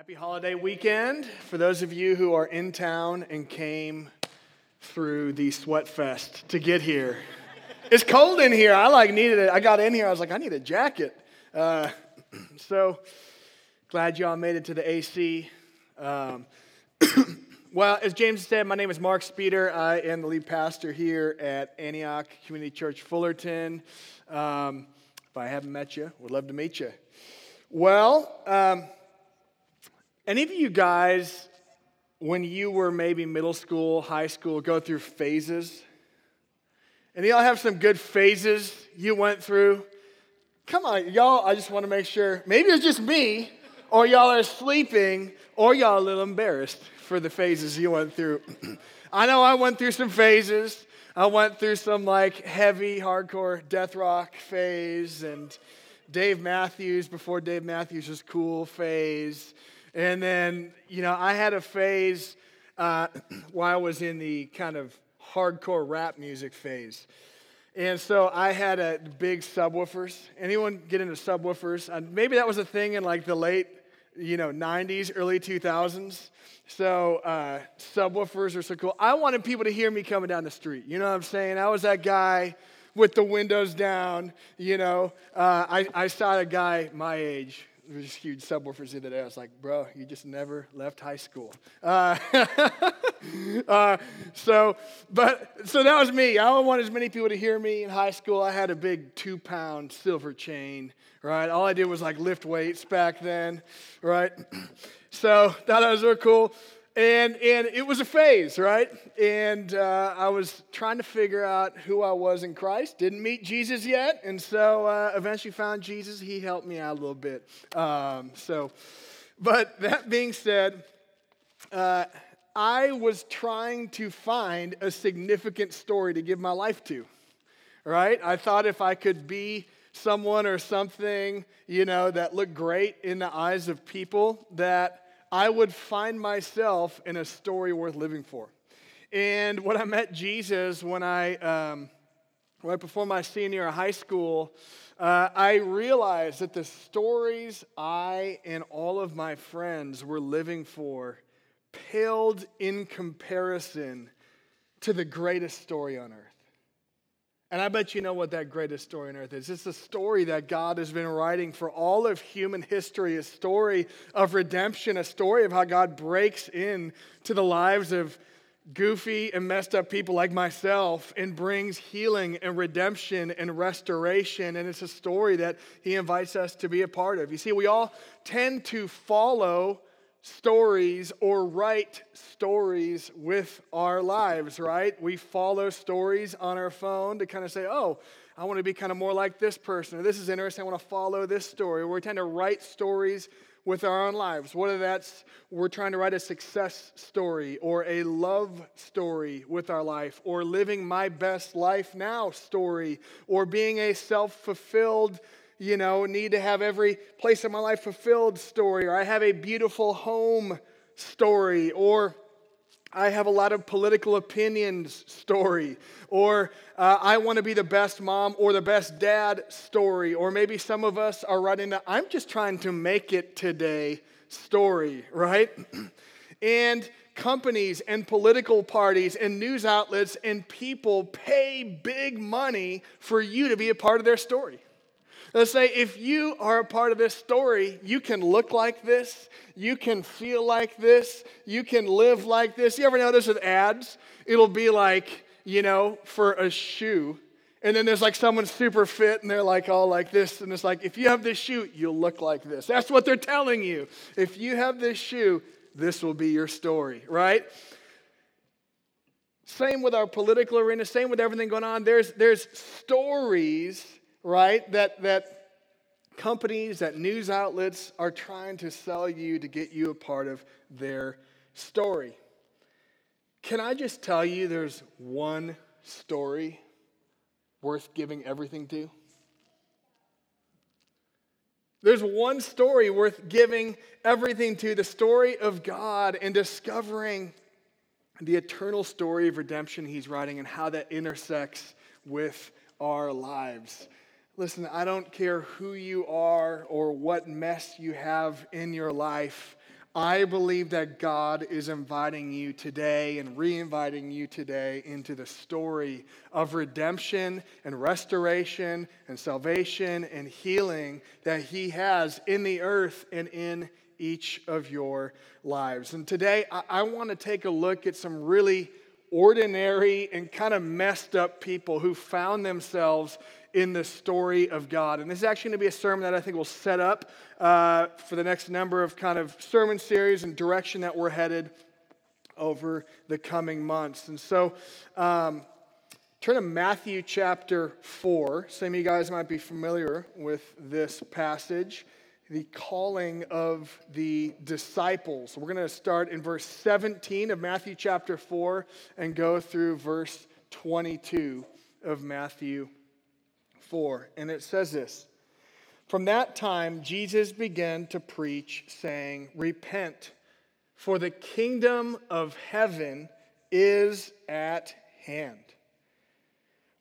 Happy holiday weekend for those of you who are in town and came through the sweat fest to get here. it's cold in here. I like needed it. I got in here. I was like, I need a jacket. Uh, so glad y'all made it to the AC. Um, well, as James said, my name is Mark Speeder. I am the lead pastor here at Antioch Community Church Fullerton. Um, if I haven't met you, would love to meet you. Well. Um, any of you guys, when you were maybe middle school, high school, go through phases? And y'all have some good phases you went through? Come on, y'all, I just want to make sure. Maybe it's just me, or y'all are sleeping, or y'all a little embarrassed for the phases you went through. I know I went through some phases. I went through some like heavy, hardcore death rock phase and Dave Matthews before Dave Matthews was cool phase. And then, you know, I had a phase uh, while I was in the kind of hardcore rap music phase. And so I had a big subwoofers. Anyone get into subwoofers? Uh, maybe that was a thing in like the late, you know, 90s, early 2000s. So uh, subwoofers are so cool. I wanted people to hear me coming down the street. You know what I'm saying? I was that guy with the windows down. You know, uh, I, I saw a guy my age was huge subwoofers the other day. I was like, bro, you just never left high school. Uh, uh, so, but so that was me. I wanted as many people to hear me in high school. I had a big two-pound silver chain. Right, all I did was like lift weights back then. Right, so thought that was real cool. And, and it was a phase, right? And uh, I was trying to figure out who I was in Christ. Didn't meet Jesus yet. And so uh, eventually found Jesus. He helped me out a little bit. Um, so, but that being said, uh, I was trying to find a significant story to give my life to, right? I thought if I could be someone or something, you know, that looked great in the eyes of people, that I would find myself in a story worth living for. And when I met Jesus, when I, um, right before my senior high school, uh, I realized that the stories I and all of my friends were living for paled in comparison to the greatest story on earth. And I bet you know what that greatest story on earth is. It's a story that God has been writing for all of human history, a story of redemption, a story of how God breaks in to the lives of goofy and messed up people like myself and brings healing and redemption and restoration. And it's a story that He invites us to be a part of. You see, we all tend to follow stories or write stories with our lives, right? We follow stories on our phone to kind of say, oh, I want to be kind of more like this person, or this is interesting, I want to follow this story. We tend to write stories with our own lives, whether that's we're trying to write a success story or a love story with our life, or living my best life now story, or being a self fulfilled you know, need to have every place in my life fulfilled story, or I have a beautiful home story, or I have a lot of political opinions story, or uh, I want to be the best mom or the best dad story, or maybe some of us are writing the I'm just trying to make it today story, right? and companies and political parties and news outlets and people pay big money for you to be a part of their story. Let's say if you are a part of this story, you can look like this, you can feel like this, you can live like this. You ever notice with ads? It'll be like, you know, for a shoe. And then there's like someone super fit and they're like all like this. And it's like, if you have this shoe, you'll look like this. That's what they're telling you. If you have this shoe, this will be your story, right? Same with our political arena, same with everything going on. There's, there's stories right? That, that companies, that news outlets are trying to sell you to get you a part of their story. Can I just tell you there's one story worth giving everything to? There's one story worth giving everything to the story of God and discovering the eternal story of redemption he's writing and how that intersects with our lives. Listen, I don't care who you are or what mess you have in your life. I believe that God is inviting you today and re inviting you today into the story of redemption and restoration and salvation and healing that He has in the earth and in each of your lives. And today, I, I want to take a look at some really ordinary and kind of messed up people who found themselves in the story of God. And this is actually going to be a sermon that I think will set up uh, for the next number of kind of sermon series and direction that we're headed over the coming months. And so, um, turn to Matthew chapter 4. Some of you guys might be familiar with this passage the calling of the disciples. We're going to start in verse 17 of Matthew chapter 4 and go through verse 22 of Matthew 4. And it says this From that time, Jesus began to preach, saying, Repent, for the kingdom of heaven is at hand.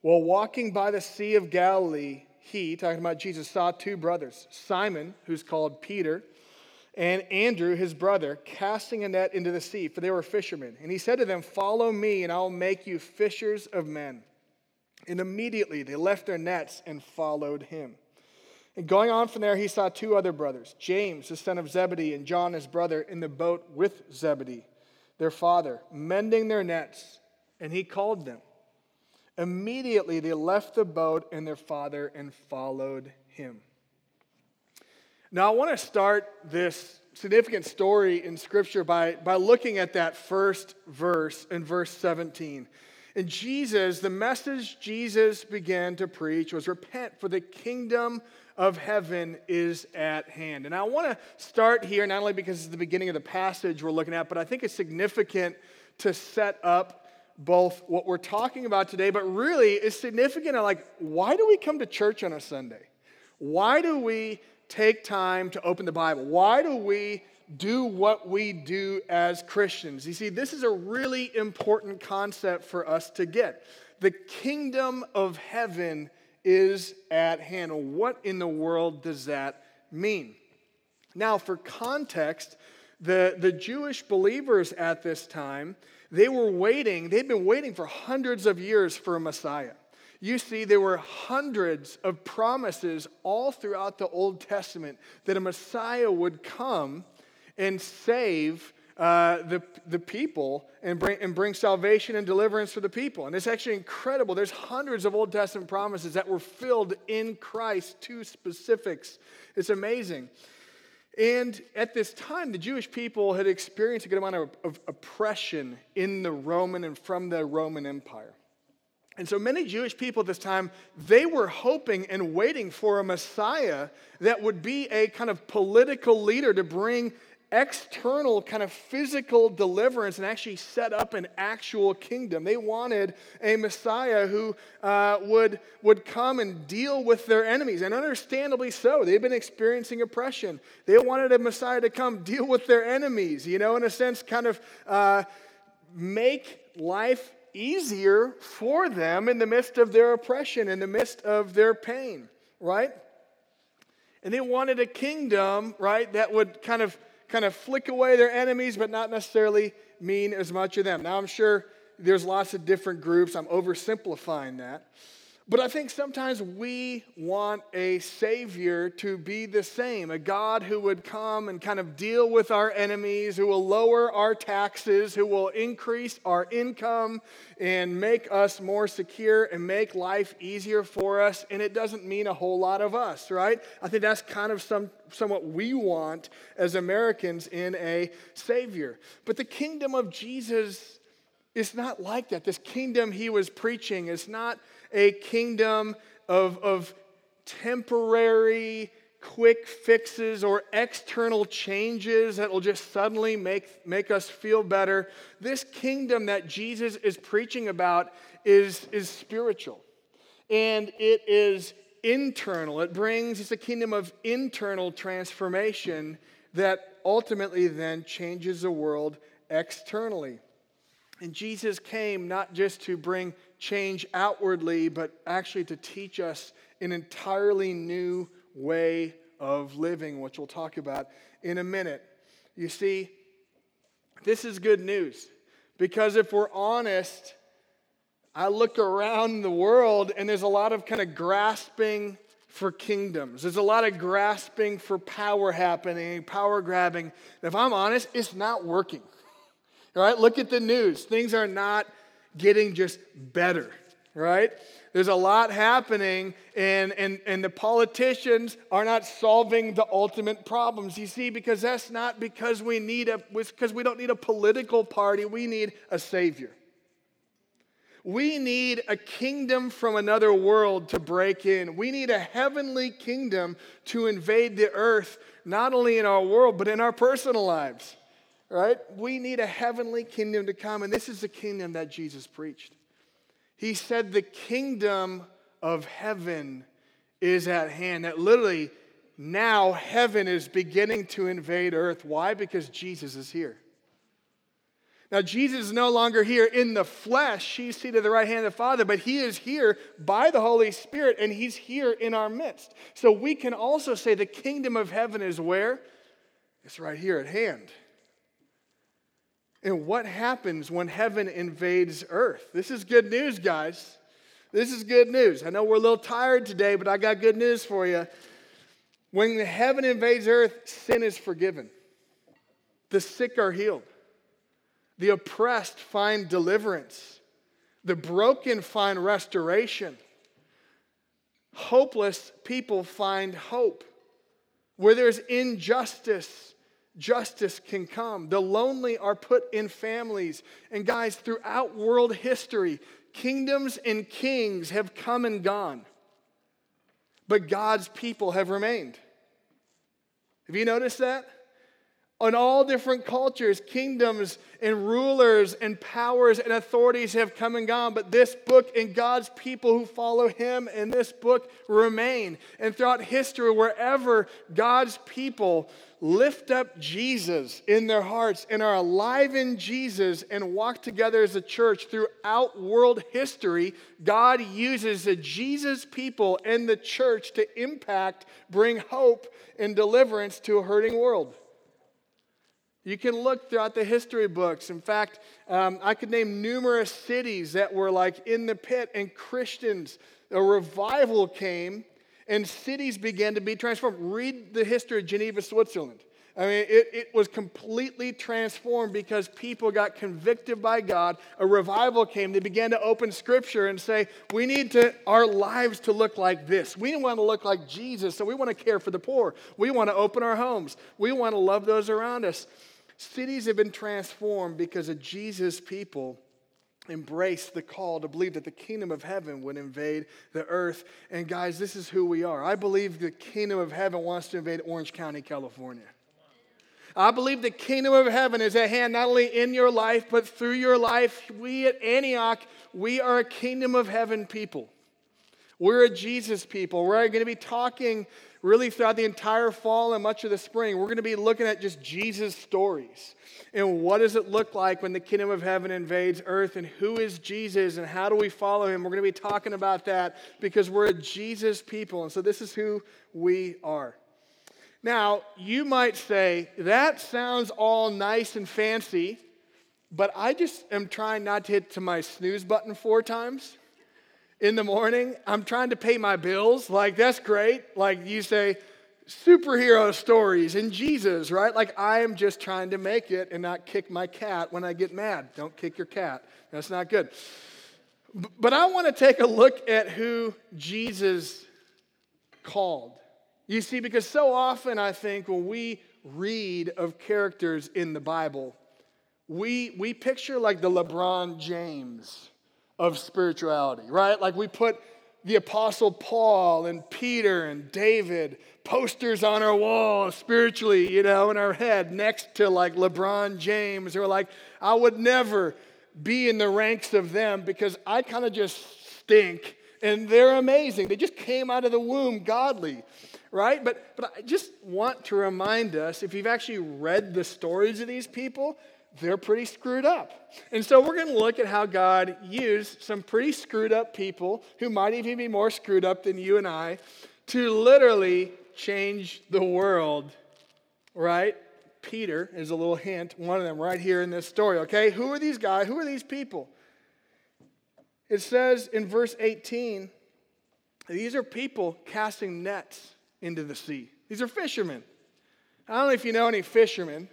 While walking by the Sea of Galilee, he, talking about Jesus, saw two brothers, Simon, who's called Peter, and Andrew, his brother, casting a net into the sea, for they were fishermen. And he said to them, Follow me, and I'll make you fishers of men. And immediately they left their nets and followed him. And going on from there, he saw two other brothers, James, the son of Zebedee, and John, his brother, in the boat with Zebedee, their father, mending their nets. And he called them. Immediately they left the boat and their father and followed him. Now, I want to start this significant story in Scripture by, by looking at that first verse in verse 17. And Jesus, the message Jesus began to preach was repent, for the kingdom of heaven is at hand. And I want to start here, not only because it's the beginning of the passage we're looking at, but I think it's significant to set up both what we're talking about today, but really it's significant. Like, why do we come to church on a Sunday? Why do we take time to open the Bible? Why do we do what we do as Christians. You see, this is a really important concept for us to get. The kingdom of heaven is at hand. What in the world does that mean? Now, for context, the, the Jewish believers at this time, they were waiting, they'd been waiting for hundreds of years for a Messiah. You see, there were hundreds of promises all throughout the Old Testament that a Messiah would come and save uh, the, the people and bring, and bring salvation and deliverance for the people. And it's actually incredible. There's hundreds of Old Testament promises that were filled in Christ to specifics. It's amazing. And at this time, the Jewish people had experienced a good amount of, of oppression in the Roman and from the Roman Empire. And so many Jewish people at this time, they were hoping and waiting for a Messiah that would be a kind of political leader to bring external kind of physical deliverance and actually set up an actual kingdom. They wanted a Messiah who uh, would, would come and deal with their enemies, and understandably so. They've been experiencing oppression. They wanted a Messiah to come deal with their enemies, you know, in a sense, kind of uh, make life easier for them in the midst of their oppression, in the midst of their pain, right? And they wanted a kingdom, right, that would kind of kind of flick away their enemies, but not necessarily mean as much of them. Now, I'm sure there's lots of different groups. I'm oversimplifying that. But I think sometimes we want a Savior to be the same a God who would come and kind of deal with our enemies, who will lower our taxes, who will increase our income and make us more secure and make life easier for us. And it doesn't mean a whole lot of us, right? I think that's kind of some, somewhat we want as Americans in a Savior. But the kingdom of Jesus is not like that. This kingdom he was preaching is not a kingdom of, of temporary quick fixes or external changes that will just suddenly make, make us feel better. This kingdom that Jesus is preaching about is, is spiritual and it is internal. It brings, it's a kingdom of internal transformation that ultimately then changes the world externally. And Jesus came not just to bring change outwardly, but actually to teach us an entirely new way of living, which we'll talk about in a minute. You see, this is good news because if we're honest, I look around the world and there's a lot of kind of grasping for kingdoms. There's a lot of grasping for power happening, power grabbing. If I'm honest, it's not working. All right, look at the news. Things are not getting just better, right? There's a lot happening, and, and, and the politicians are not solving the ultimate problems. You see, because that's not because we need a because we don't need a political party, we need a savior. We need a kingdom from another world to break in. We need a heavenly kingdom to invade the earth, not only in our world, but in our personal lives. Right? We need a heavenly kingdom to come, and this is the kingdom that Jesus preached. He said, The kingdom of heaven is at hand. That literally now heaven is beginning to invade earth. Why? Because Jesus is here. Now, Jesus is no longer here in the flesh. He's seated at the right hand of the Father, but he is here by the Holy Spirit, and he's here in our midst. So we can also say the kingdom of heaven is where? It's right here at hand. And what happens when heaven invades earth? This is good news, guys. This is good news. I know we're a little tired today, but I got good news for you. When heaven invades earth, sin is forgiven, the sick are healed. The oppressed find deliverance. The broken find restoration. Hopeless people find hope. Where there's injustice, justice can come. The lonely are put in families. And guys, throughout world history, kingdoms and kings have come and gone, but God's people have remained. Have you noticed that? on all different cultures, kingdoms, and rulers, and powers, and authorities have come and gone. But this book and God's people who follow Him and this book remain. And throughout history, wherever God's people lift up Jesus in their hearts and are alive in Jesus and walk together as a church throughout world history, God uses the Jesus people and the church to impact, bring hope, and deliverance to a hurting world. You can look throughout the history books. In fact, um, I could name numerous cities that were like in the pit, and Christians, a revival came, and cities began to be transformed. Read the history of Geneva, Switzerland. I mean, it, it was completely transformed because people got convicted by God. A revival came. They began to open scripture and say, We need to, our lives to look like this. We want to look like Jesus, so we want to care for the poor. We want to open our homes. We want to love those around us. Cities have been transformed because of Jesus' people embraced the call to believe that the kingdom of heaven would invade the earth. And guys, this is who we are. I believe the kingdom of heaven wants to invade Orange County, California. I believe the kingdom of heaven is at hand not only in your life, but through your life. We at Antioch, we are a kingdom of heaven people. We're a Jesus people. We're going to be talking really throughout the entire fall and much of the spring, we're going to be looking at just Jesus stories. And what does it look like when the kingdom of heaven invades earth? And who is Jesus? And how do we follow him? We're going to be talking about that because we're a Jesus people. And so this is who we are. Now, you might say, that sounds all nice and fancy, but I just am trying not to hit to my snooze button four times in the morning. I'm trying to pay my bills. Like, that's great. Like, you say, superhero stories and Jesus, right? Like, I am just trying to make it and not kick my cat when I get mad. Don't kick your cat. That's not good. But I want to take a look at who Jesus called. You see, because so often I think when we read of characters in the Bible, we, we picture like the LeBron James of spirituality, right? Like we put the Apostle Paul and Peter and David posters on our wall spiritually, you know, in our head next to like LeBron James. Or like, I would never be in the ranks of them because I kind of just stink and they're amazing. They just came out of the womb godly, right? But, but I just want to remind us if you've actually read the stories of these people, they're pretty screwed up. And so we're going to look at how God used some pretty screwed up people who might even be more screwed up than you and I to literally change the world, right? Peter is a little hint, one of them right here in this story, okay? Who are these guys? Who are these people? It says in verse 18, these are people casting nets into the sea. These are fishermen. I don't know if you know any fishermen.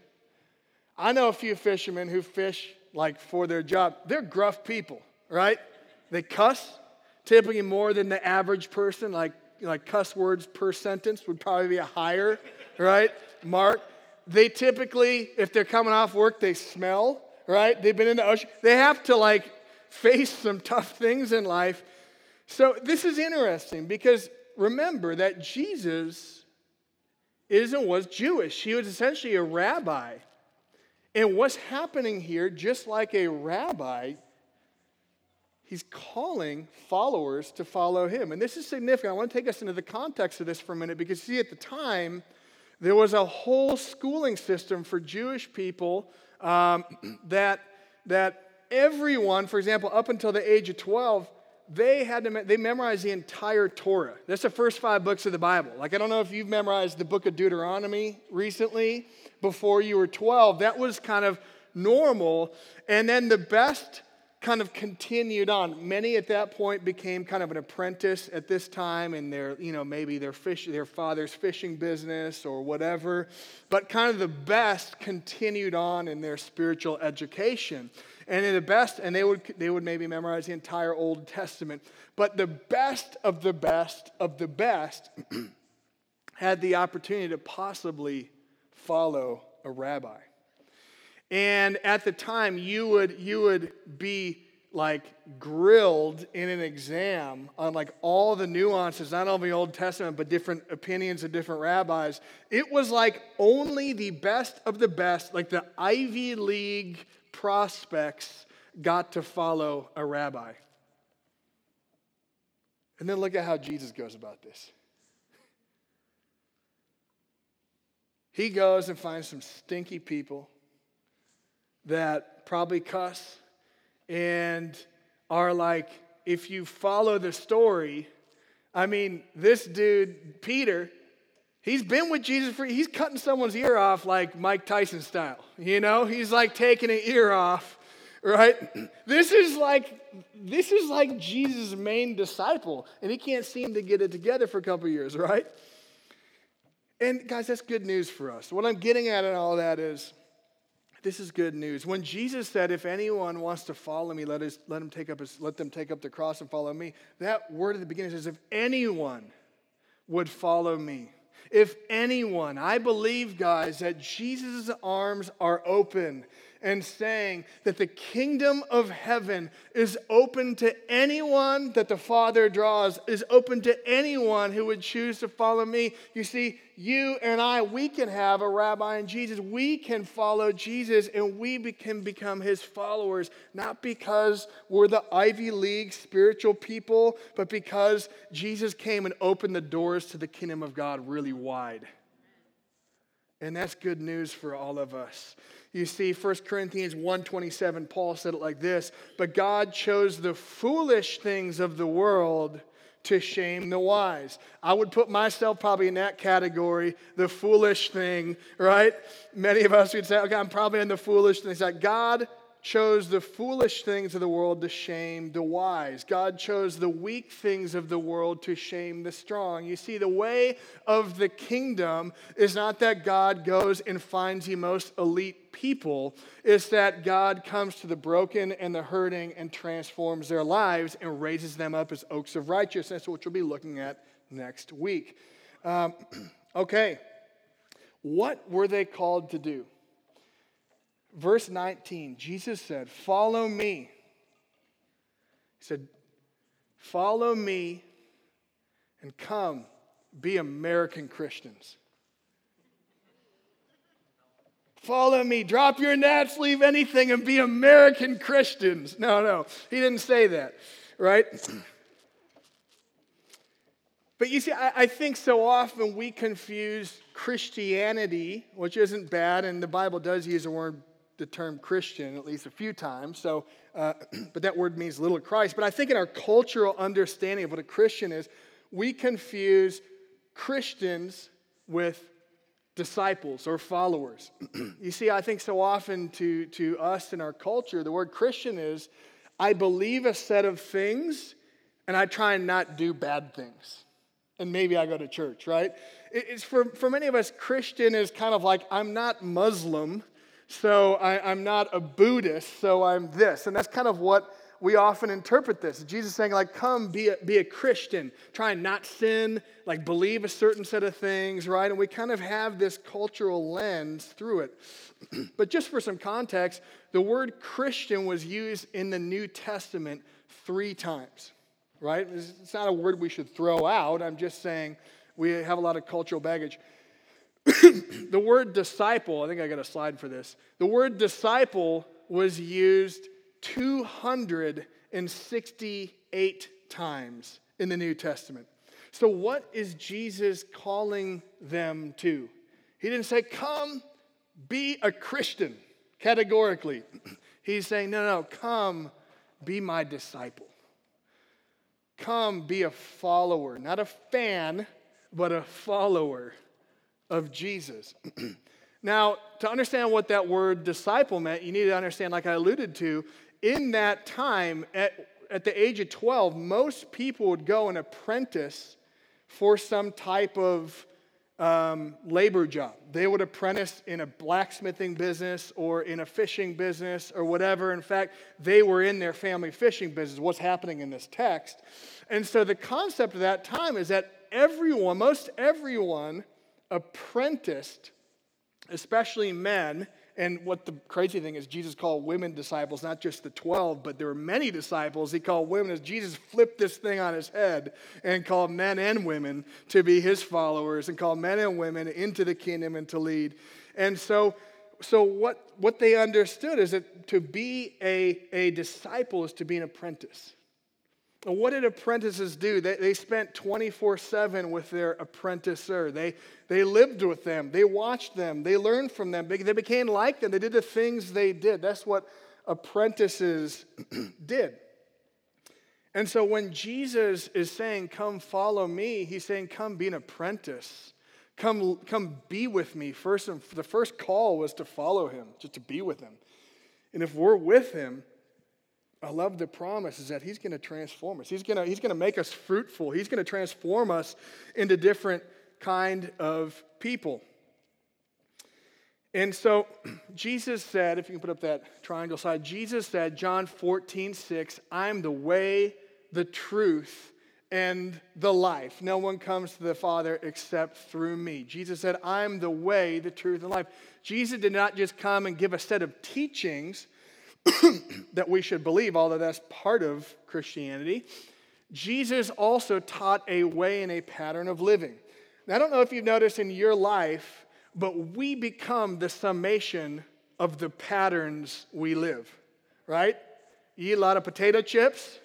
I know a few fishermen who fish like for their job. They're gruff people, right? They cuss, typically more than the average person, like, like cuss words per sentence would probably be a higher, right? Mark. They typically, if they're coming off work, they smell, right? They've been in the ocean. They have to like face some tough things in life. So this is interesting because remember that Jesus is and was Jewish. He was essentially a rabbi. And what's happening here, just like a rabbi, he's calling followers to follow him. And this is significant. I want to take us into the context of this for a minute because, see, at the time, there was a whole schooling system for Jewish people um, that, that everyone, for example, up until the age of 12, they had to they memorized the entire Torah. That's the first five books of the Bible. Like I don't know if you've memorized the book of Deuteronomy recently before you were 12. That was kind of normal. And then the best kind of continued on. Many at that point became kind of an apprentice at this time in their, you know, maybe their fish, their father's fishing business or whatever. But kind of the best continued on in their spiritual education. And in the best, and they would, they would maybe memorize the entire Old Testament. But the best of the best of the best had the opportunity to possibly follow a rabbi. And at the time, you would, you would be like grilled in an exam on like all the nuances, not only Old Testament, but different opinions of different rabbis. It was like only the best of the best, like the Ivy League prospects got to follow a rabbi. And then look at how Jesus goes about this. He goes and finds some stinky people that probably cuss and are like, if you follow the story, I mean, this dude, Peter, He's been with Jesus for, he's cutting someone's ear off like Mike Tyson style. You know, he's like taking an ear off, right? This is like, this is like Jesus' main disciple, and he can't seem to get it together for a couple years, right? And guys, that's good news for us. What I'm getting at in all that is, this is good news. When Jesus said, "If anyone wants to follow me, let, us, let, him take up his, let them take up the cross and follow me," that word at the beginning says, "If anyone would follow me." If anyone, I believe, guys, that Jesus' arms are open and saying that the kingdom of heaven is open to anyone that the Father draws, is open to anyone who would choose to follow me. You see, you and I, we can have a rabbi in Jesus. We can follow Jesus and we can become his followers, not because we're the Ivy League spiritual people, but because Jesus came and opened the doors to the kingdom of God really wide. And that's good news for all of us. You see 1 Corinthians 1:27 Paul said it like this, but God chose the foolish things of the world to shame the wise. I would put myself probably in that category, the foolish thing, right? Many of us would say, okay, I'm probably in the foolish things. That God chose the foolish things of the world to shame the wise. God chose the weak things of the world to shame the strong. You see, the way of the kingdom is not that God goes and finds the most elite people, it's that God comes to the broken and the hurting and transforms their lives and raises them up as oaks of righteousness, which we'll be looking at next week. Um, okay, what were they called to do? Verse 19, Jesus said, Follow me. He said, Follow me and come be American Christians. Follow me, drop your nets, leave anything, and be American Christians. No, no, he didn't say that, right? But you see, I, I, think so often we confuse Christianity, which isn't bad, and the Bible does use the word the term Christian at least a few times. So, uh, but that word means little Christ. But I think in our cultural understanding of what a Christian is, we confuse Christians with disciples or followers. you see, I think so often to, to us in our culture, the word Christian is I believe a set of things and I try and not do bad things. And maybe I go to church, right? It's for, for many of us, Christian is kind of like I'm not Muslim, so I, I'm not a Buddhist, so I'm this. And that's kind of what we often interpret this. Jesus saying, like, come be a, be a Christian, try and not sin, like believe a certain set of things, right? And we kind of have this cultural lens through it. but just for some context, the word Christian was used in the New Testament three times, right? It's not a word we should throw out. I'm just saying we have a lot of cultural baggage. the word disciple, I think I got a slide for this. The word disciple was used 268 times in the New Testament. So, what is Jesus calling them to? He didn't say, Come be a Christian, categorically. He's saying, No, no, come be my disciple. Come be a follower, not a fan, but a follower of Jesus. now, to understand what that word disciple meant, you need to understand, like I alluded to, in that time, at, at the age of 12, most people would go and apprentice for some type of um, labor job. They would apprentice in a blacksmithing business or in a fishing business or whatever. In fact, they were in their family fishing business, what's happening in this text. And so the concept of that time is that everyone, most everyone, apprenticed, especially men, and what the crazy thing is, Jesus called women disciples, not just the 12, but there were many disciples. He called women as Jesus flipped this thing on his head and called men and women to be his followers and called men and women into the kingdom and to lead. And so, so what, what they understood is that to be a, a disciple is to be an apprentice. What did apprentices do? They, they spent 24 7 with their apprenticer. They, they lived with them, they watched them, they learned from them, they became like them, they did the things they did. That's what apprentices did. And so when Jesus is saying, Come follow me, he's saying, Come be an apprentice. Come, come be with me. First, the first call was to follow him, just to be with him. And if we're with him, I love the promise is that he's going to transform us. He's going to, he's going to make us fruitful. He's going to transform us into different kind of people. And so Jesus said, if you can put up that triangle slide, Jesus said, John 14, 6, I'm the way, the truth, and the life. No one comes to the Father except through me. Jesus said, I'm the way, the truth, and life. Jesus did not just come and give a set of teachings that we should believe, although that's part of Christianity, Jesus also taught a way and a pattern of living. Now, I don't know if you've noticed in your life, but we become the summation of the patterns we live, right? You eat a lot of potato chips,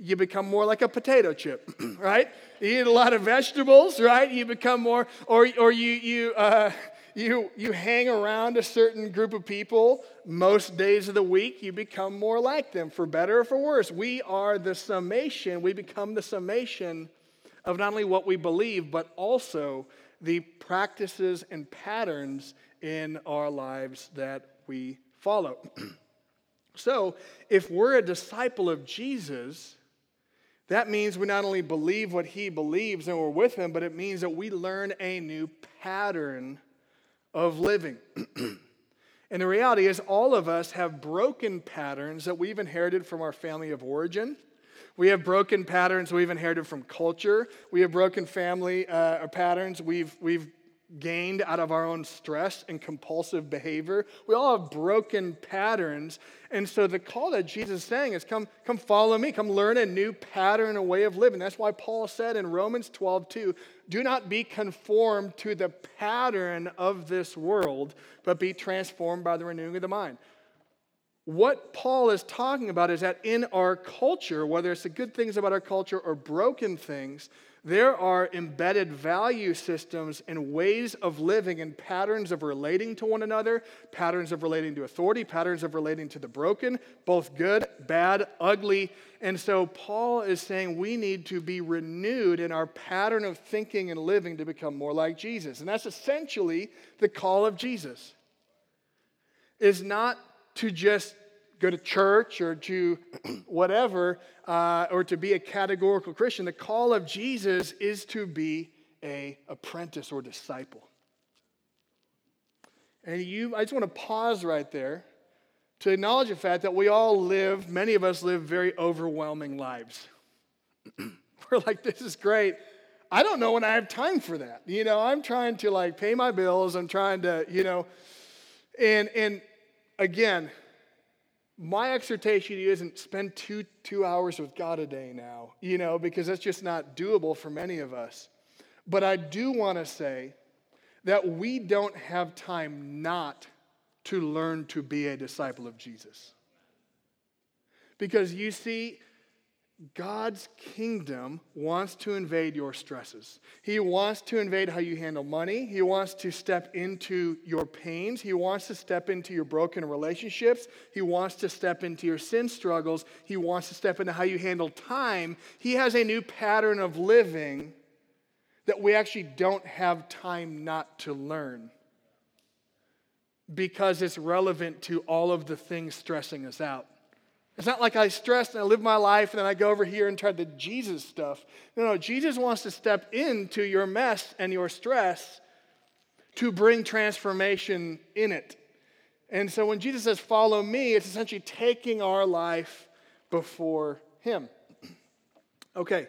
you become more like a potato chip, right? You eat a lot of vegetables, right? You become more, or, or you, you, uh, you, you hang around a certain group of people most days of the week, you become more like them, for better or for worse. We are the summation, we become the summation of not only what we believe, but also the practices and patterns in our lives that we follow. so, if we're a disciple of Jesus, that means we not only believe what he believes and we're with him, but it means that we learn a new pattern of living. and the reality is, all of us have broken patterns that we've inherited from our family of origin. We have broken patterns we've inherited from culture. We have broken family uh, patterns we've, we've gained out of our own stress and compulsive behavior. We all have broken patterns. And so the call that Jesus is saying is come, come follow me, come learn a new pattern, a way of living. That's why Paul said in Romans 12, 2, do not be conformed to the pattern of this world, but be transformed by the renewing of the mind. What Paul is talking about is that in our culture, whether it's the good things about our culture or broken things, There are embedded value systems and ways of living and patterns of relating to one another, patterns of relating to authority, patterns of relating to the broken, both good, bad, ugly. And so Paul is saying we need to be renewed in our pattern of thinking and living to become more like Jesus. And that's essentially the call of Jesus. Is not to just go to church or to whatever, uh, or to be a categorical Christian. The call of Jesus is to be a apprentice or disciple. And you, I just want to pause right there to acknowledge the fact that we all live, many of us live very overwhelming lives. We're like, this is great. I don't know when I have time for that. You know, I'm trying to like pay my bills. I'm trying to, you know, and and again, my exhortation to you isn't spend two, two hours with God a day now, you know, because that's just not doable for many of us. But I do want to say that we don't have time not to learn to be a disciple of Jesus. Because you see, God's kingdom wants to invade your stresses. He wants to invade how you handle money. He wants to step into your pains. He wants to step into your broken relationships. He wants to step into your sin struggles. He wants to step into how you handle time. He has a new pattern of living that we actually don't have time not to learn because it's relevant to all of the things stressing us out. It's not like I stress and I live my life and then I go over here and try the Jesus stuff. No, no, Jesus wants to step into your mess and your stress to bring transformation in it. And so when Jesus says, Follow me, it's essentially taking our life before Him. okay,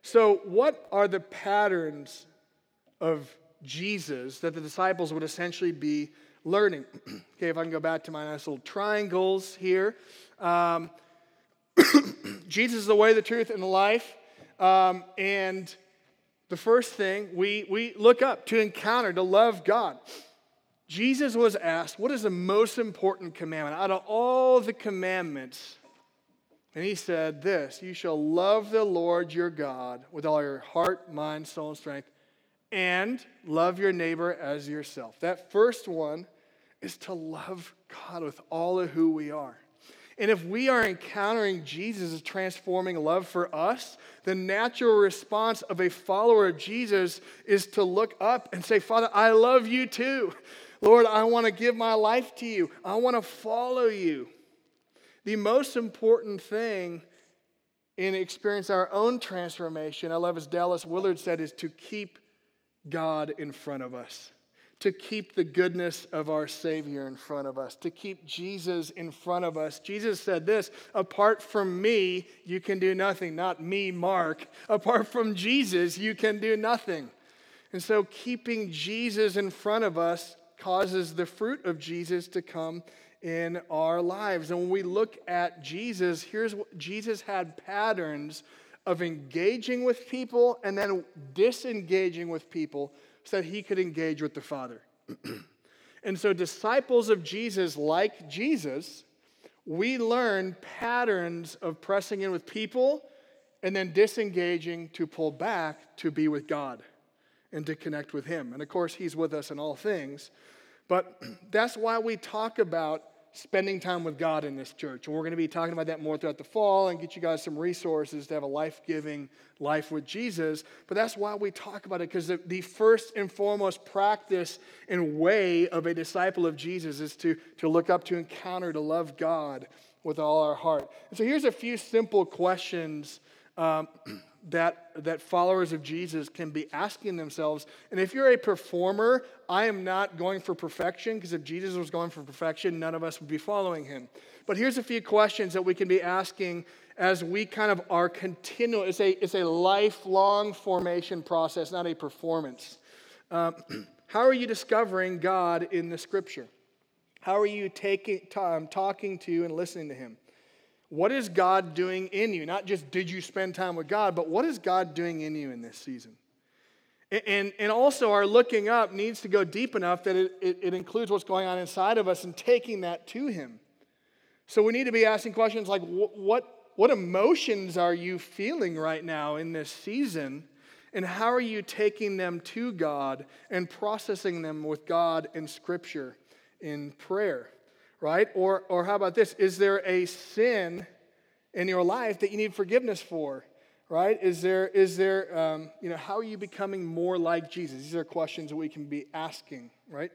so what are the patterns of Jesus that the disciples would essentially be learning? okay, if I can go back to my nice little triangles here. Um, Jesus is the way, the truth, and the life. Um, and the first thing we, we look up to encounter, to love God. Jesus was asked, What is the most important commandment? Out of all the commandments, and he said this You shall love the Lord your God with all your heart, mind, soul, and strength, and love your neighbor as yourself. That first one is to love God with all of who we are. And if we are encountering Jesus' transforming love for us, the natural response of a follower of Jesus is to look up and say, Father, I love you too. Lord, I want to give my life to you. I want to follow you. The most important thing in experiencing our own transformation, I love as Dallas Willard said, is to keep God in front of us to keep the goodness of our Savior in front of us, to keep Jesus in front of us. Jesus said this apart from me, you can do nothing. Not me, Mark. Apart from Jesus, you can do nothing. And so, keeping Jesus in front of us causes the fruit of Jesus to come in our lives. And when we look at Jesus, here's what Jesus had patterns of engaging with people and then disengaging with people so that he could engage with the Father. and so, disciples of Jesus, like Jesus, we learn patterns of pressing in with people and then disengaging to pull back to be with God and to connect with Him. And of course, He's with us in all things. But that's why we talk about spending time with God in this church. And we're going to be talking about that more throughout the fall and get you guys some resources to have a life giving life with Jesus. But that's why we talk about it, because the, the, first and foremost practice and way of a disciple of Jesus is to, to look up, to encounter, to love God with all our heart. And so here's a few simple questions. Um, that, that followers of Jesus can be asking themselves. And if you're a performer, I am not going for perfection, because if Jesus was going for perfection, none of us would be following him. But here's a few questions that we can be asking as we kind of are continual. It's a, it's a lifelong formation process, not a performance. Um, how are you discovering God in the scripture? How are you taking, um, talking to and listening to him? What is God doing in you? Not just did you spend time with God, but what is God doing in you in this season? And, and also, our looking up needs to go deep enough that it, it, it, includes what's going on inside of us and taking that to Him. So, we need to be asking questions like what, what emotions are you feeling right now in this season? And how are you taking them to God and processing them with God in Scripture, in prayer, right? Or, or how about this? Is there a sin in your life that you need forgiveness for? Right? Is there, is there um, you know, how are you becoming more like Jesus? These are questions we can be asking, right?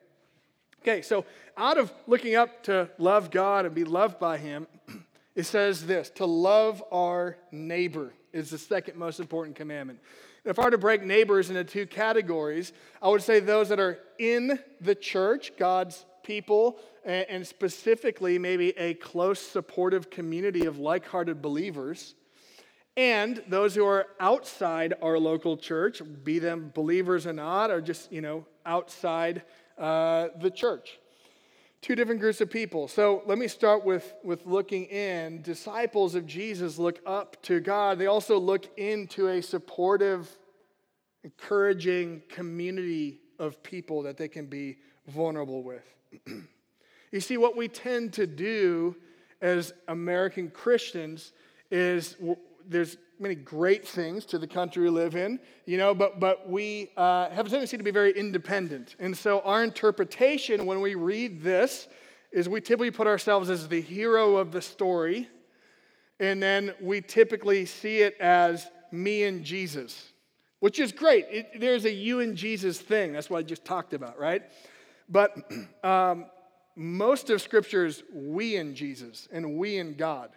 Okay, so out of looking up to love God and be loved by Him, it says this to love our neighbor is the second most important commandment. If I were to break neighbors into two categories, I would say those that are in the church, God's people, and specifically maybe a close, supportive community of like hearted believers, and those who are outside our local church, be them believers or not, or just, you know, outside uh, the church. Two different groups of people. So let me start with, with looking in. Disciples of Jesus look up to God, they also look into a supportive, encouraging community of people that they can be vulnerable with. you see, what we tend to do as American Christians is there's many great things to the country we live in, you know, but, but we uh, have a tendency to be very independent. And so our interpretation when we read this is we typically put ourselves as the hero of the story, and then we typically see it as me and Jesus, which is great. It, there's a you and Jesus thing. That's what I just talked about, right? But um, most of Scripture is we in Jesus and we in God.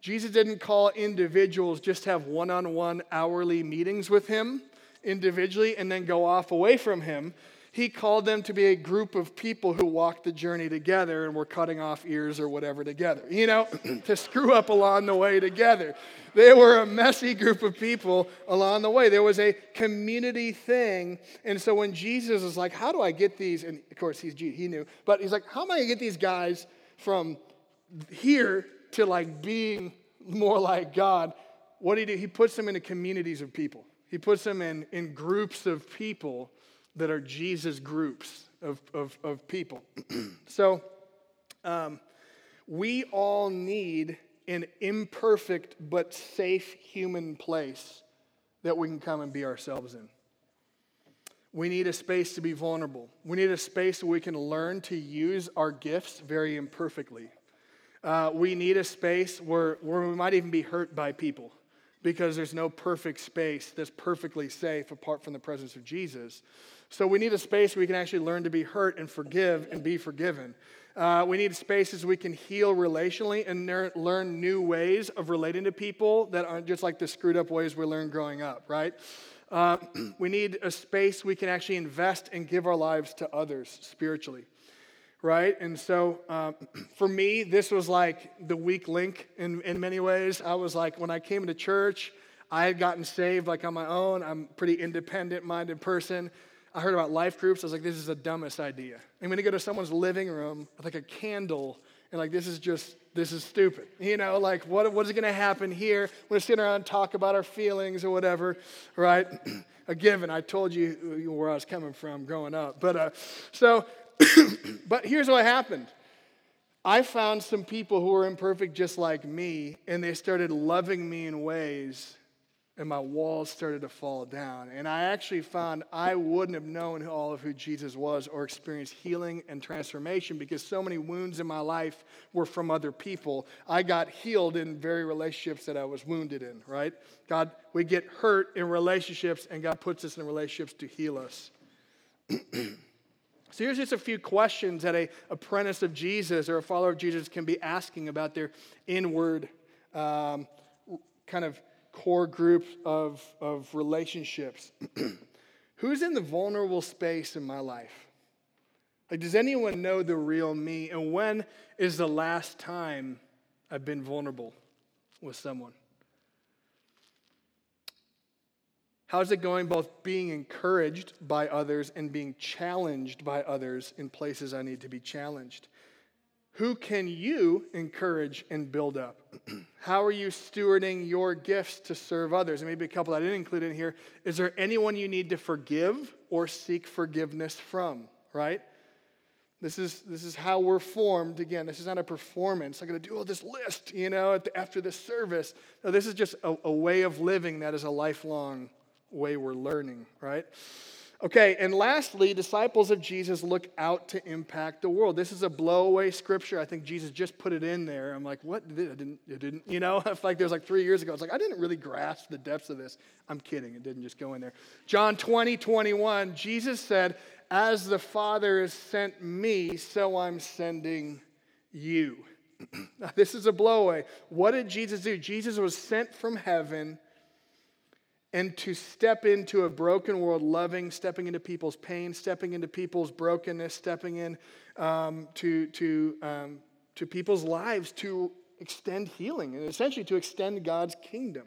Jesus didn't call individuals just have one on one hourly meetings with him individually and then go off away from him. He called them to be a group of people who walked the journey together and were cutting off ears or whatever together, you know, to screw up along the way together. They were a messy group of people along the way. There was a community thing. And so when Jesus is like, How do I get these? And of course, he's he knew, but he's like, How am I going to get these guys from here to like being more like God, what do he do? He puts them into communities of people. He puts them in, in groups of people that are Jesus groups of, of, of people. so um, we all need an imperfect but safe human place that we can come and be ourselves in. We need a space to be vulnerable. We need a space where we can learn to use our gifts very imperfectly. Uh, we need a space where, where we might even be hurt by people because there's no perfect space that's perfectly safe apart from the presence of Jesus. So we need a space where we can actually learn to be hurt and forgive and be forgiven. Uh, we need spaces we can heal relationally and ner- learn new ways of relating to people that aren't just like the screwed up ways we learned growing up, right? Uh, we need a space we can actually invest and give our lives to others spiritually right? And so um, for me, this was like the weak link in, in many ways. I was like, when I came to church, I had gotten saved like on my own. I'm a pretty independent minded person. I heard about life groups. I was like, this is the dumbest idea. I'm going to go to someone's living room with like a candle and like, this is just, this is stupid. You know, like, what, what is going to happen here? We're going to sit around and talk about our feelings or whatever, right? a given. I told you where I was coming from growing up. But uh, so but here's what happened I found some people who were imperfect just like me, and they started loving me in ways, and my walls started to fall down. And I actually found I wouldn't have known all of who Jesus was or experienced healing and transformation because so many wounds in my life were from other people. I got healed in very relationships that I was wounded in, right? God, we get hurt in relationships, and God puts us in relationships to heal us. So here's just a few questions that a apprentice of Jesus or a follower of Jesus can be asking about their inward um, kind of core group of, of relationships. Who's in the vulnerable space in my life? Like, does anyone know the real me? And when is the last time I've been vulnerable with someone? How's it going both being encouraged by others and being challenged by others in places I need to be challenged? Who can you encourage and build up? How are you stewarding your gifts to serve others? And maybe a couple I didn't include in here. Is there anyone you need to forgive or seek forgiveness from, right? This is, this is how we're formed. Again, this is not a performance. I'm going to do all this list, you know, after this service. No, this is just a, a way of living that is a lifelong way we're learning, right? Okay, and lastly, disciples of Jesus look out to impact the world. This is a blowaway scripture. I think Jesus just put it in there. I'm like, what? It didn't, it didn't, you know? It's like there's like three years ago, I was like, I didn't really grasp the depths of this. I'm kidding. It didn't just go in there. John 20, 21, Jesus said, As the Father has sent me, so I'm sending you. now, this is a blowaway. What did Jesus do? Jesus was sent from heaven and to step into a broken world, loving, stepping into people's pain, stepping into people's brokenness, stepping in um, to, to, um, to people's lives to extend healing and essentially to extend God's kingdom.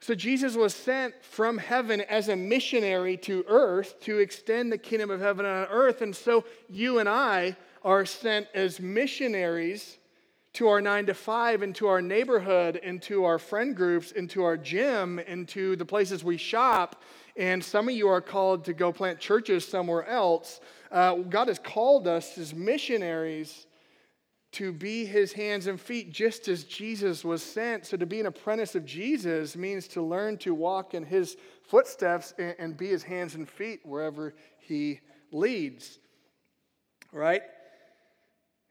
So Jesus was sent from heaven as a missionary to earth to extend the kingdom of heaven on earth. And so you and I are sent as missionaries to our nine to five, into our neighborhood, into our friend groups, into our gym, into the places we shop. And some of you are called to go plant churches somewhere else. Uh, God has called us as missionaries to be his hands and feet just as Jesus was sent. So to be an apprentice of Jesus means to learn to walk in his footsteps and, and be his hands and feet wherever he leads. Right?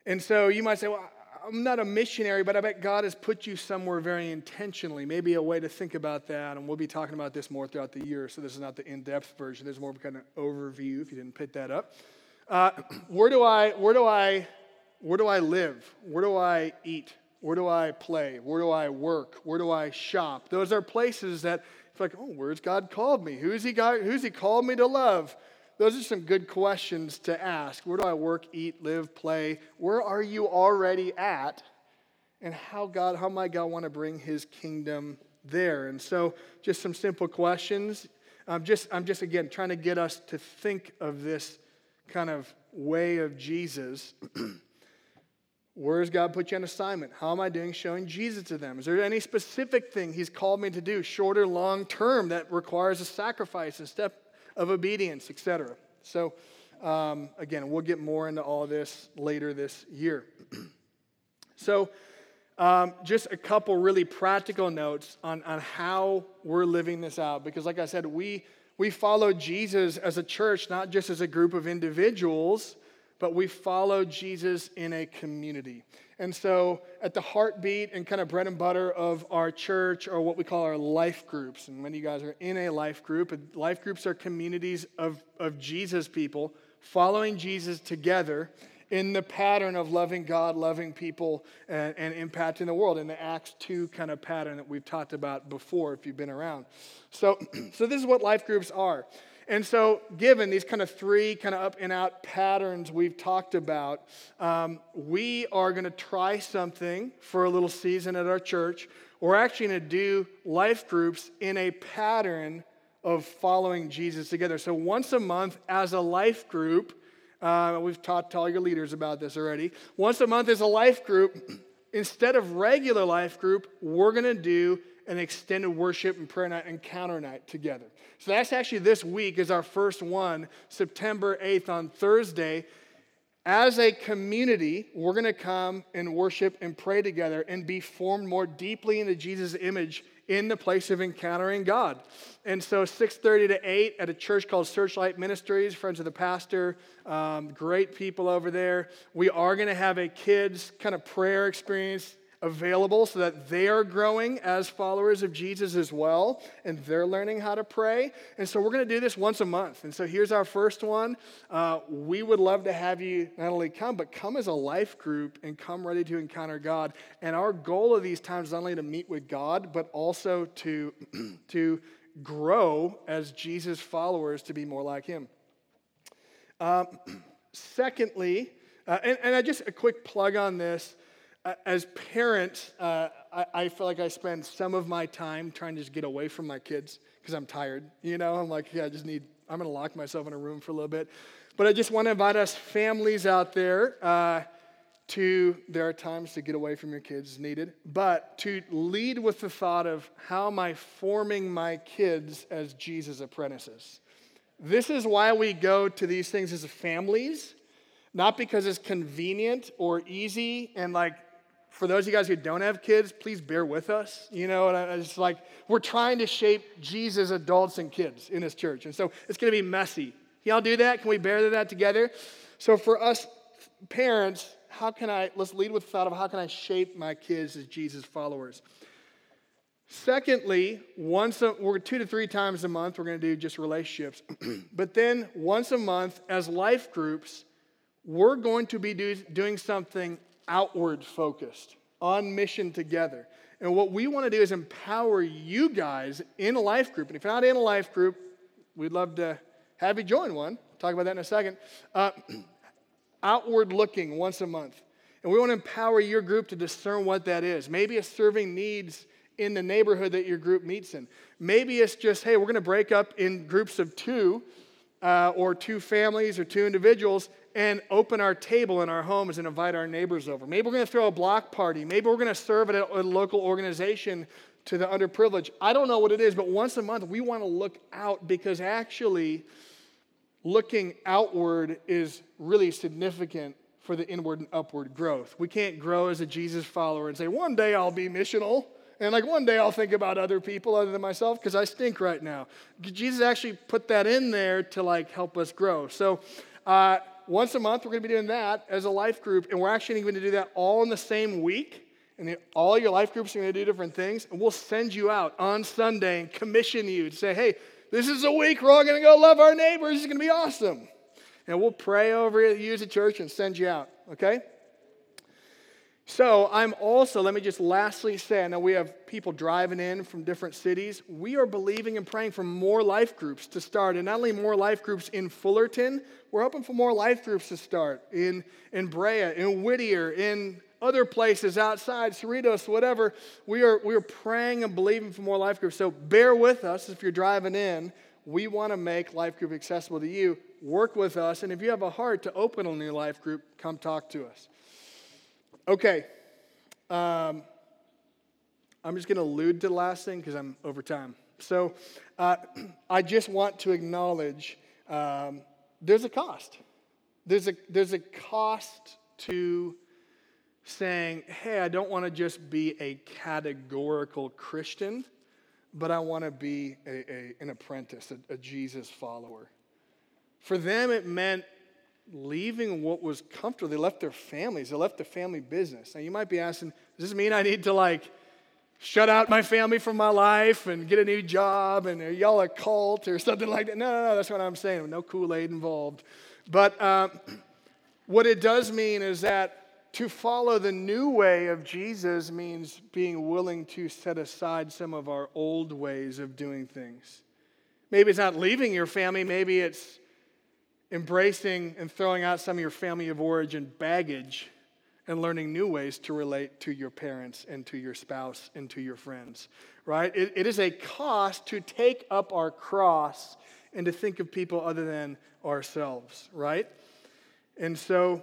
And so you might say, well, I'm not a missionary, but I bet God has put you somewhere very intentionally. Maybe a way to think about that, and we'll be talking about this more throughout the year. So this is not the in-depth version. There's more of kind of overview if you didn't pick that up. Uh, where do I where do I where do I live? Where do I eat? Where do I play? Where do I work? Where do I shop? Those are places that it's like, oh, where's God called me? Who's he got? Who's he called me to love? Those are some good questions to ask. Where do I work, eat, live, play? Where are you already at? And how God, how might God want to bring his kingdom there? And so just some simple questions. I'm just, I'm just again trying to get us to think of this kind of way of Jesus. Where has God put you on assignment? How am I doing showing Jesus to them? Is there any specific thing He's called me to do, short or long term, that requires a sacrifice, and step of obedience, etc. So, um, again, we'll get more into all this later this year. so, um, just a couple really practical notes on, on how we're living this out. Because, like I said, we, we follow Jesus as a church, not just as a group of individuals, but we follow Jesus in a community. And so, at the heartbeat and kind of bread and butter of our church are what we call our life groups. And many of you guys are in a life group, life groups are communities of, of Jesus people following Jesus together in the pattern of loving God, loving people, and, and, impacting the world in the Acts 2 kind of pattern that we've talked about before if you've been around. So, so this is what life groups are. And so, given these kind of three kind of up and out patterns we've talked about, um, we are going to try something for a little season at our church. We're actually going to do life groups in a pattern of following Jesus together. So, once a month as a life group, uh, we've talked to all your leaders about this already. Once a month as a life group, instead of regular life group, we're going to do an extended worship and prayer night encounter night together. So that's actually this week is our first one, September 8th on Thursday. As a community, we're going to come and worship and pray together and be formed more deeply into Jesus' image in the place of encountering God. And so 6:30 to 8 at a church called Searchlight Ministries, friends of the pastor, um, great people over there. We are going to have a kids kind of prayer experience available so that they are growing as followers of Jesus as well, and they're learning how to pray. And so we're going to do this once a month. And so here's our first one. Uh, we would love to have you not only come, but come as a life group and come ready to encounter God. And our goal of these times is not only to meet with God, but also to, to grow as Jesus followers to be more like Him. Um, secondly, uh, and, and I just a quick plug on this as parents, uh, I, I, feel like I spend some of my time trying to just get away from my kids because I'm tired. You know, I'm like, yeah, I just need, I'm going to lock myself in a room for a little bit. But I just want to invite us families out there uh, to, there are times to get away from your kids needed, but to lead with the thought of how am I forming my kids as Jesus' apprentices? This is why we go to these things as families, not because it's convenient or easy and like for those of you guys who don't have kids, please bear with us. You know, and it's like we're trying to shape Jesus adults and kids in this church. And so it's going to be messy. Y'all do that? Can we bear that together? So for us parents, how can I, let's lead with the thought of how can I shape my kids as Jesus followers? Secondly, once a, we're two to three times a month, we're going to do just relationships. but then once a month, as life groups, we're going to be do, doing something outward focused, on mission together. And what we want to do is empower you guys in a life group. And if you're not in a life group, we'd love to have you join one. Talk about that in a second. Uh, outward looking once a month. And we want to empower your group to discern what that is. Maybe it's serving needs in the neighborhood that your group meets in. Maybe it's just, hey, we're going to break up in groups of two uh, or two families or two individuals and open our table in our homes and invite our neighbors over. Maybe we're going to throw a block party. Maybe we're going to serve at a, a local organization to the underprivileged. I don't know what it is, but once a month we want to look out because actually looking outward is really significant for the inward and upward growth. We can't grow as a Jesus follower and say, one day I'll be missional. And like one day I'll think about other people other than myself because I stink right now. Jesus actually put that in there to like help us grow. So uh, once a month we're going to be doing that as a life group, and we're actually going to do that all in the same week. And all your life groups are going to do different things, and we'll send you out on Sunday and commission you to say, "Hey, this is a week we're all going to go love our neighbors. It's going to be awesome." And we'll pray over you as a church and send you out. Okay? So, I'm also, let me just lastly say, I know we have people driving in from different cities. We are believing and praying for more life groups to start, and not only more life groups in Fullerton, we're hoping for more life groups to start in, in Brea, in Whittier, in other places outside, Cerritos, whatever. We are, we are praying and believing for more life groups. So, bear with us if you're driving in. We want to make life group accessible to you. Work with us, and if you have a heart to open a new life group, come talk to us. Okay. Um, I'm just going to allude to the last thing because I'm over time. So uh, I just want to acknowledge um, there's a cost. There's a, there's a cost to saying, hey, I don't want to just be a categorical Christian, but I want to be a, a, an apprentice, a, a Jesus follower. For them, it meant leaving what was comfortable. They left their families, they left the family business. Now, you might be asking, does this mean I need to like shut out my family from my life and get a new job and are y'all a cult or something like that? No, no, no, that's what I'm saying. No Kool Aid involved. But uh, what it does mean is that to follow the new way of Jesus means being willing to set aside some of our old ways of doing things. Maybe it's not leaving your family, maybe it's embracing and throwing out some of your family of origin baggage and learning new ways to relate to your parents and to your spouse and to your friends, right? it, it is a cost to take up our cross and to think of people other than ourselves, right? And so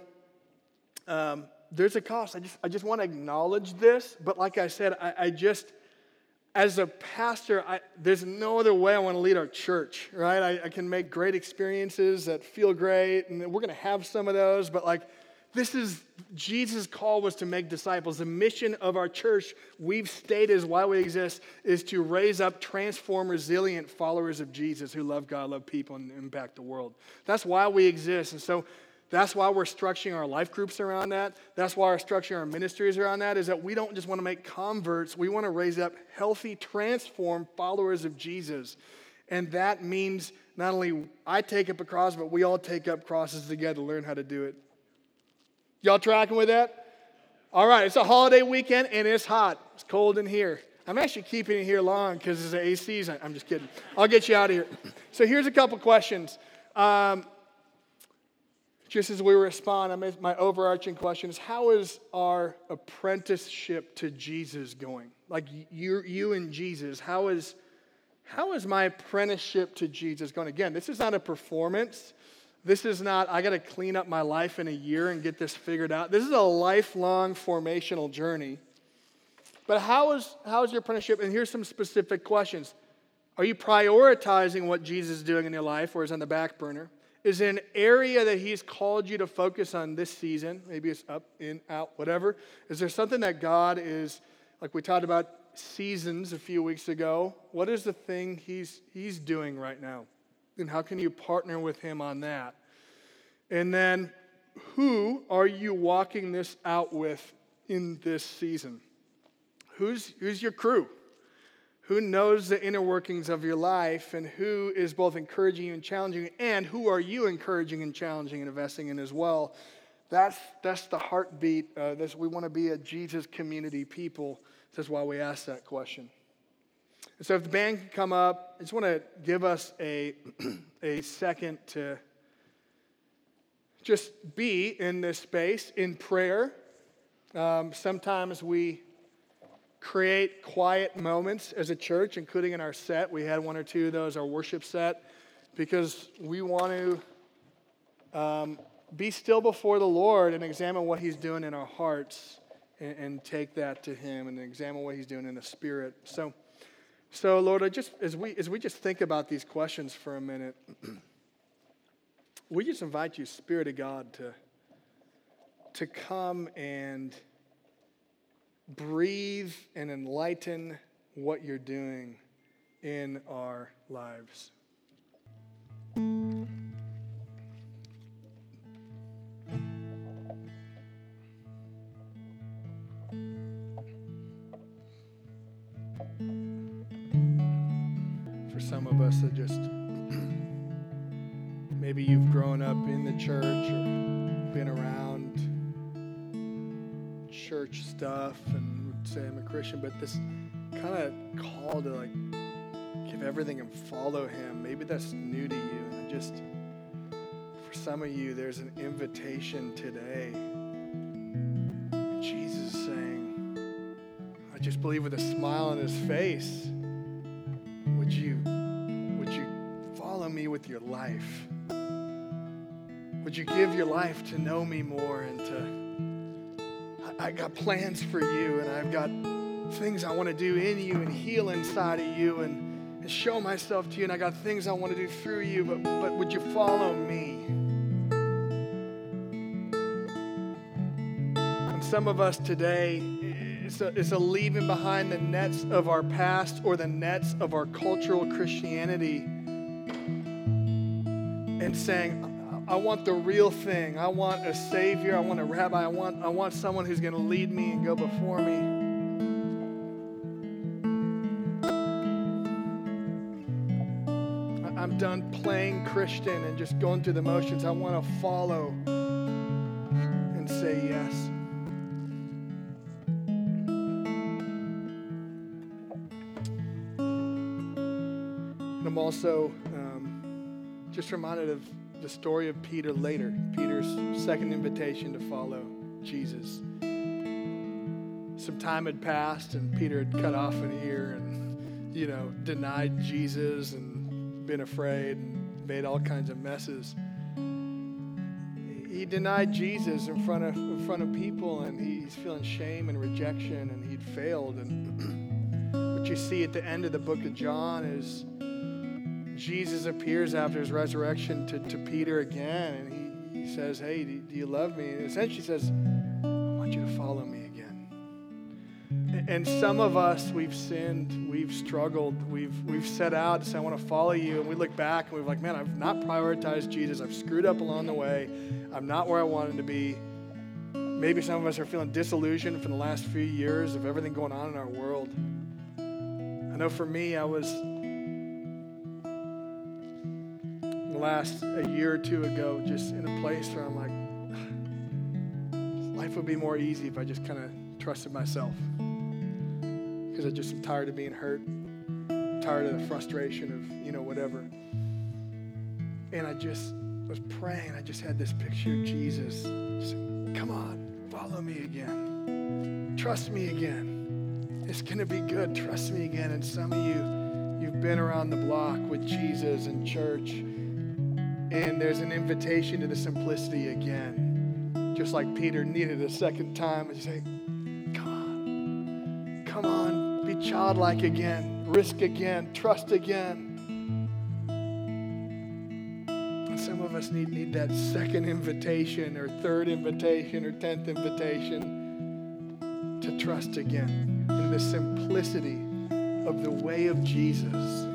um, there's a cost. I just, I just want to acknowledge this, but like I said, I, I just as a pastor, I, there's no other way I want to lead our church, right? I, I can make great experiences that feel great, and we're going to have some of those, but like, this is Jesus' call was to make disciples. The mission of our church, we've stated is why we exist, is to raise up, transform, resilient followers of Jesus who love God, love people, and impact the world. That's why we exist. And so that's why we're structuring our life groups around that. That's why we're structuring our ministries around that, is that we don't just want to make converts, we want to raise up healthy, transformed followers of Jesus. And that means not only I take up a cross, but we all take up crosses together to learn how to do it. Y'all tracking with that? All right, it's a holiday weekend and it's hot. It's cold in here. I'm actually keeping it here long because it's an AC. I'm just kidding. I'll get you out of here. So here's a couple questions. Um, just as we respond, my overarching question is how is our apprenticeship to Jesus going? Like you, you and Jesus, how is, how is my apprenticeship to Jesus going? Again, this is not a performance. This is not, I got to clean up my life in a year and get this figured out. This is a lifelong formational journey. But how is, how is your apprenticeship? And here's some specific questions. Are you prioritizing what Jesus is doing in your life or is on the back burner? Is an area that He's called you to focus on this season? Maybe it's up, in, out, whatever. Is there something that God is, like we talked about seasons a few weeks ago? What is the thing He's, he's doing right now? And how can you partner with Him on that? And then, who are you walking this out with in this season? Who's, who's your crew? Who knows the inner workings of your life and who is both encouraging you and challenging and who are you encouraging and challenging and investing in as well. That's, that's the heartbeat. Uh, that's, we want to be a Jesus community people. That's why we ask that question. And so if the band can come up, I just want to give us a, a second to just be in this space in prayer. Um, sometimes we create quiet moments as a church, including in our set. We had one or two of those, our worship set, because we want to um, be still before the Lord and examine what He's doing in our hearts and, and, take that to Him and examine what He's doing in the Spirit. So, so Lord, I just as we as we just think about these questions for a minute, we just invite you, Spirit of God, to to come and breathe and enlighten what you're doing in our lives. Christian, but this kind of call to like give everything and follow Him, maybe that's new to you. And just for some of you, there's an invitation today. Jesus is saying, I just believe with a smile on his face, would you, would you follow me with your life? Would you give your life to know me more and to I got plans for you, and I've got things I want to do in you and heal inside of you and, and show myself to you, and I got things I want to do through you, but, but would you follow me? And some of us today, it's a, it's a leaving behind the nets of our past or the nets of our cultural Christianity and saying, I want the real thing. I want a savior. I want a rabbi. I want, I want someone who's going to lead me and go before me. Done playing Christian and just going through the motions. I want to follow and say yes. And I'm also um, just reminded of the story of Peter later, Peter's second invitation to follow Jesus. Some time had passed, and Peter had cut off an ear and, you know, denied Jesus and been afraid and made all kinds of messes. He denied Jesus in front of, in front of people, and he's feeling shame and rejection, and he'd failed. And what you see at the end of the book of John is Jesus appears after his resurrection to, to Peter again, and he, he says, Hey, do, do you love me? And essentially says, I want you to follow me. And some of us, we've sinned, we've struggled, we've, we've set out to say, I want to follow you. And we look back and we're like, man, I've not prioritized Jesus. I've screwed up along the way. I'm not where I wanted to be. Maybe some of us are feeling disillusioned from the last few years of everything going on in our world. I know for me, I was last a year or two ago just in a place where I'm like, life would be more easy if I just kind of trusted myself. Because I just am tired of being hurt, tired of the frustration of, you know, whatever. And I just was praying. I just had this picture of Jesus. Just, Come on, follow me again. Trust me again. It's going to be good. Trust me again. And some of you, you've been around the block with Jesus and church and there's an invitation to the simplicity again. Just like Peter needed a second time and say, Come on, come on, childlike again, risk again, trust again. some of us need, need that second invitation or third invitation or tenth invitation to trust again in the simplicity of the way of Jesus.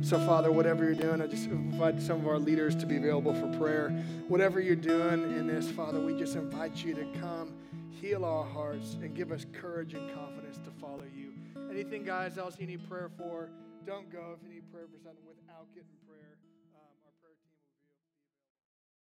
So, Father, whatever you're doing, I just invite some of our leaders to be available for prayer. Whatever you're doing in this, Father, we just invite you to come, heal our hearts, and give us courage and confidence to follow you. Anything, guys, else you need prayer for, don't go if you need prayer for something without getting.